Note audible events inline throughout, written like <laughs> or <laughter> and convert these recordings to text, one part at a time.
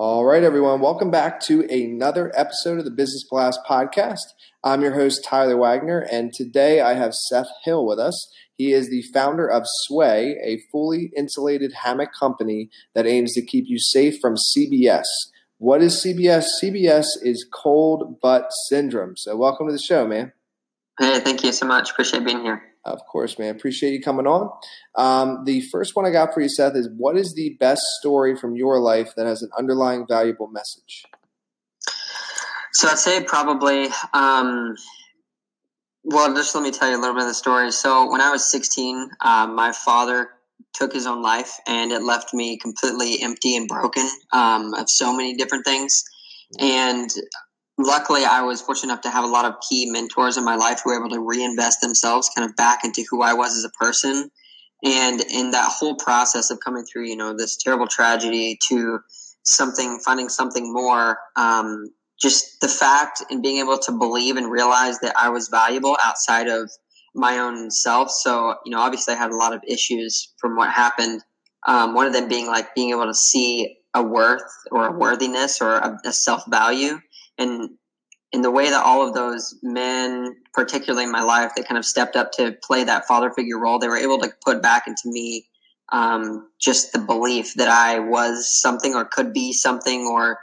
All right, everyone. Welcome back to another episode of the Business Blast podcast. I'm your host, Tyler Wagner, and today I have Seth Hill with us. He is the founder of SWAYY, a fully insulated hammock company that aims to keep you safe from CBS. What is CBS? CBS is cold butt syndrome. So, welcome to the show, man. Hey, thank you so much. Appreciate being here. Of course, man. Appreciate you coming on. Um, the first one I got for you, Seth, is what is the best story from your life that has an underlying valuable message? So I'd say probably, um, well, just let me tell you a little bit of the story. So when I was 16, um, my father took his own life and it left me completely empty and broken um, of so many different things. And luckily I was fortunate enough to have a lot of key mentors in my life who were able to reinvest themselves kind of back into who I was as a person. And in that whole process of coming through, you know, this terrible tragedy to something, finding something more, um, just the fact and being able to believe and realize that I was valuable outside of my own self. So, you know, obviously I had a lot of issues from what happened. Um, one of them being like being able to see a worth or a worthiness or a, a self value and in the way that all of those men, particularly in my life, that kind of stepped up to play that father figure role, they were able to put back into me um, just the belief that I was something or could be something or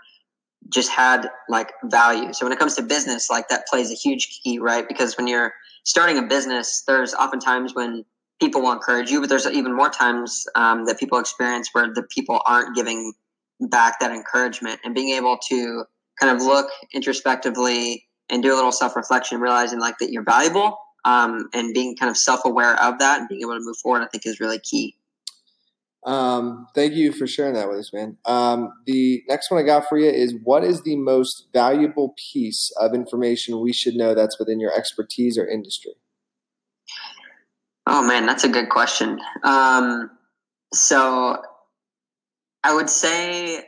just had like value. So when it comes to business, like that plays a huge key, right? Because when you're starting a business, there's oftentimes when people will encourage you, but there's even more times um, that people experience where the people aren't giving back that encouragement and being able to kind of look introspectively and do a little self reflection, realizing like that you're valuable um, and being kind of self aware of that and being able to move forward, I think is really key. Um, thank you for sharing that with us, man. Um, the next one I got for you is what is the most valuable piece of information we should know that's within your expertise or industry? Oh man, that's a good question. Um, so I would say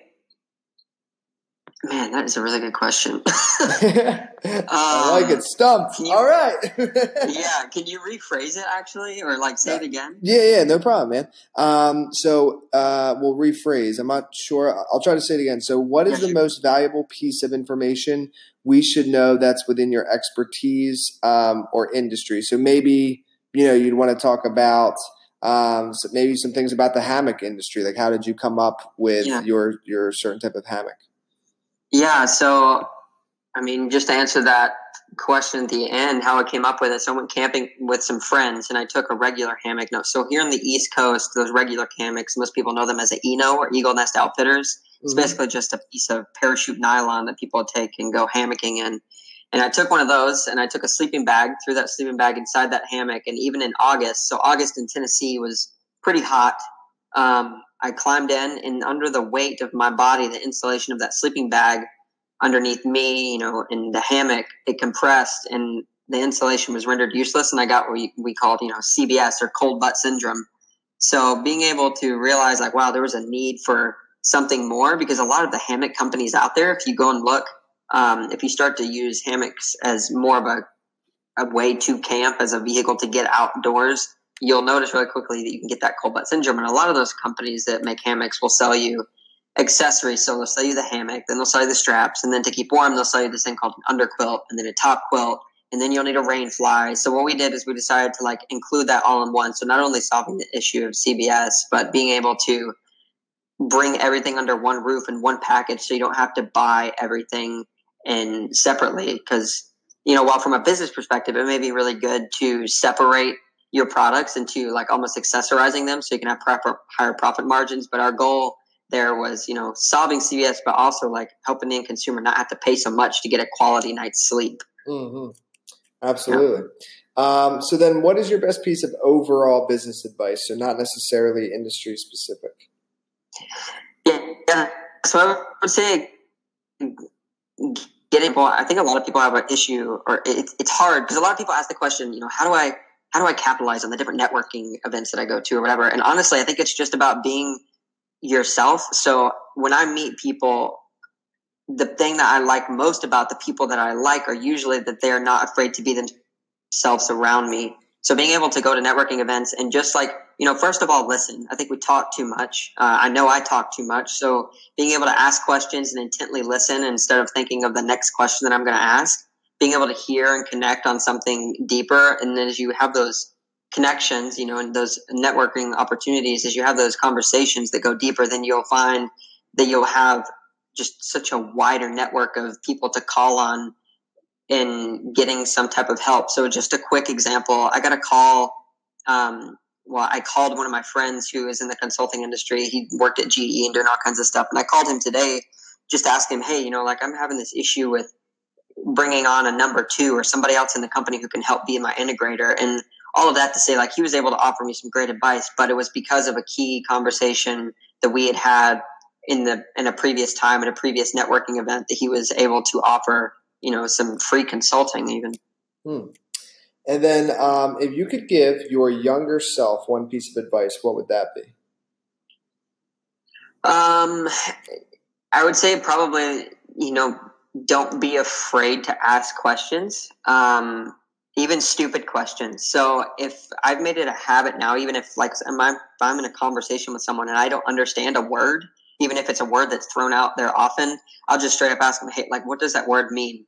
Man, that is a really good question. <laughs> <laughs> I um, like it. Stumped. You, All right. <laughs> yeah. Can you rephrase it actually, or like say it again? Yeah, yeah, no problem, man. Um, so uh, we'll rephrase. I'm not sure. I'll try to say it again. So, what is the most valuable piece of information we should know that's within your expertise um, or industry? So maybe you know you'd want to talk about um, so maybe some things about the hammock industry. Like, how did you come up with yeah. your your certain type of hammock? Yeah, so I mean, just to answer that question at the end, how I came up with it. So I went camping with some friends, and I took a regular hammock. No, so here on the East Coast, those regular hammocks, most people know them as an Eno or Eagle Nest Outfitters. It's mm-hmm. basically just a piece of parachute nylon that people take and go hammocking in. And I took one of those, and I took a sleeping bag, threw that sleeping bag inside that hammock. And even in August, so August in Tennessee was pretty hot. Um, I climbed in, and under the weight of my body, the insulation of that sleeping bag underneath me, you know, in the hammock, it compressed, and the insulation was rendered useless, and I got what we, called, you know, CBS or cold butt syndrome. So being able to realize, like, wow, there was a need for something more because a lot of the hammock companies out there, if you go and look, um, if you start to use hammocks as more of a, a way to camp as a vehicle to get outdoors, you'll notice really quickly that you can get that cold butt syndrome. And a lot of those companies that make hammocks will sell you accessories. So they'll sell you the hammock, then they'll sell you the straps, and then to keep warm, they'll sell you this thing called an underquilt, and then a top quilt, and then you'll need a rain fly. So what we did is we decided to like include that all in one. So not only solving the issue of CBS, but being able to bring everything under one roof and one package, so you don't have to buy everything and separately. Because you know, while from a business perspective, it may be really good to separate your products into like almost accessorizing them so you can have proper, higher profit margins. But our goal there was, you know, solving CBS, but also like helping the end consumer not have to pay so much to get a quality night's sleep. Mm-hmm. Absolutely. Um, so then, what is your best piece of overall business advice? So not necessarily industry specific. Yeah, so I would say getting. Well, I think a lot of people have an issue, or it, it's hard because a lot of people ask the question, you know, how do I how do I capitalize on the different networking events that I go to or whatever? And honestly, I think it's just about being yourself. So when I meet people, the thing that I like most about the people that I like are usually that they're not afraid to be themselves around me. So being able to go to networking events and just like, you know, first of all, listen. I think we talk too much. Uh, I know I talk too much. So being able to ask questions and intently listen instead of thinking of the next question that I'm going to ask, being able to hear and connect on something deeper. And then as you have those connections, you know, and those networking opportunities, as you have those conversations that go deeper, then you'll find that you'll have just such a wider network of people to call on in getting some type of help. So just a quick example, I got a call. Um, well, I called one of my friends who is in the consulting industry. He worked at GE and doing all kinds of stuff. And I called him today just to ask him, Hey, you know, like I'm having this issue with bringing on a number two or somebody else in the company who can help be my integrator. And all of that to say, like, he was able to offer me some great advice, but it was because of a key conversation that we had had in the in a previous time at a previous networking event that he was able to offer you know some free consulting even hmm. and then um, if you could give your younger self one piece of advice what would that be um i would say probably you know don't be afraid to ask questions um even stupid questions. So if I've made it a habit now, even if like if I'm in a conversation with someone and I don't understand a word, even if it's a word that's thrown out there often, I'll just straight up ask them, hey, like, what does that word mean?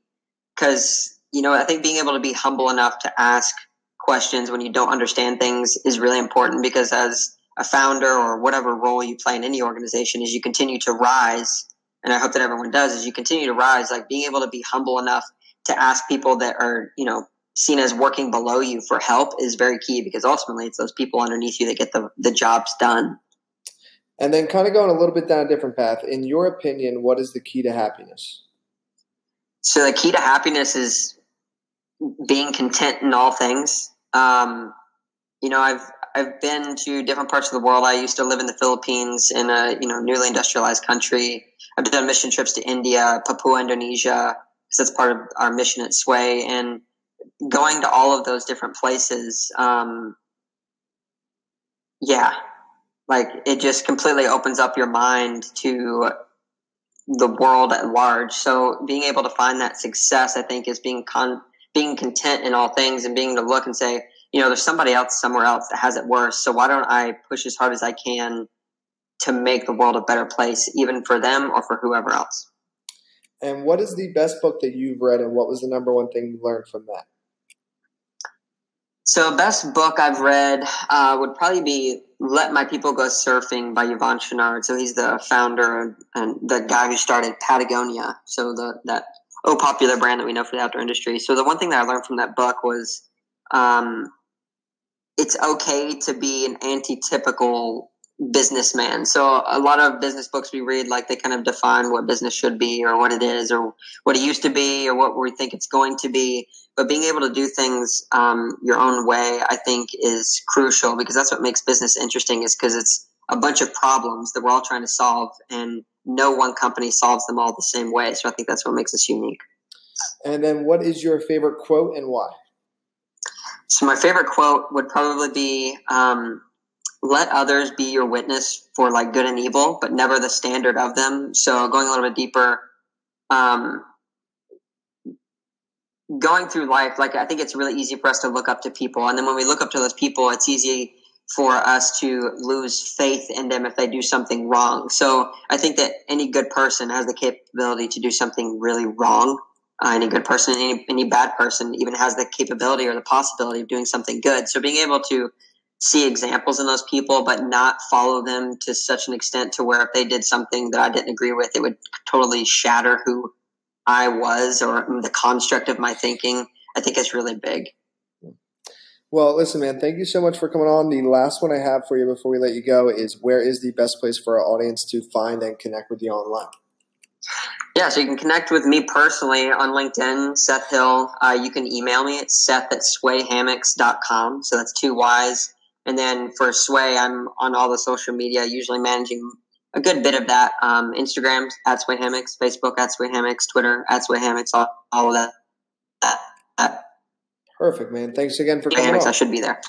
Because, you know, I think being able to be humble enough to ask questions when you don't understand things is really important because as a founder or whatever role you play in any organization, as you continue to rise, and I hope that everyone does, as you continue to rise, like being able to be humble enough to ask people that are, you know, seen as working below you for help is very key because ultimately it's those people underneath you that get the, the jobs done. And then, kind of going a little bit down a different path, in your opinion, what is the key to happiness? So, the key to happiness is being content in all things. Um, you know, I've I've been to different parts of the world. I used to live in the Philippines, in a you know newly industrialized country. I've done mission trips to India, Papua, Indonesia, because that's part of our mission at SWAYY. And going to all of those different places, um, yeah, like it just completely opens up your mind to the world at large. So being able to find that success, I think, is being con- being content in all things and being able to look and say, you know, there's somebody else somewhere else that has it worse. So why don't I push as hard as I can to make the world a better place, even for them or for whoever else? And what is the best book that you've read, and what was the number one thing you learned from that? So, best book I've read uh, would probably be "Let My People Go Surfing" by Yvon Chouinard. So he's the founder and the guy who started Patagonia. So the that oh popular brand that we know for the outdoor industry. So the one thing that I learned from that book was um, it's okay to be an anti-typical businessman. So a lot of business books we read, like they kind of define what business should be or what it is or what it used to be or what we think it's going to be. But being able to do things um, your own way, I think, is crucial because that's what makes business interesting. Is because it's a bunch of problems that we're all trying to solve, and no one company solves them all the same way. So I think that's what makes us unique. And then, what is your favorite quote and why? So my favorite quote would probably be. Um, let others be your witness for like good and evil, but never the standard of them. So going a little bit deeper, um, going through life, like I think it's really easy for us to look up to people, and then when we look up to those people, it's easy for us to lose faith in them if they do something wrong. So I think that any good person has the capability to do something really wrong. Uh, any good person, any, any bad person, even has the capability or the possibility of doing something good. So being able to see examples in those people, but not follow them to such an extent to where if they did something that I didn't agree with, it would totally shatter who I was or the construct of my thinking. I think it's really big. Well, listen, man, thank you so much for coming on. The last one I have for you before we let you go is where is the best place for our audience to find and connect with you online? <laughs> Yeah, so you can connect with me personally on LinkedIn, Seth Hill. Uh, you can email me at seth at swayyhammocks.com. So that's two Y's. And then for SWAYY, I'm on all the social media, usually managing a good bit of that. Um, Instagram at SWAYY Hammocks, Facebook at SWAYY Hammocks, Twitter at SWAYY Hammocks, all, all of that. that, that. Perfect, man. Thanks again for coming Hammocks, on. I should be there.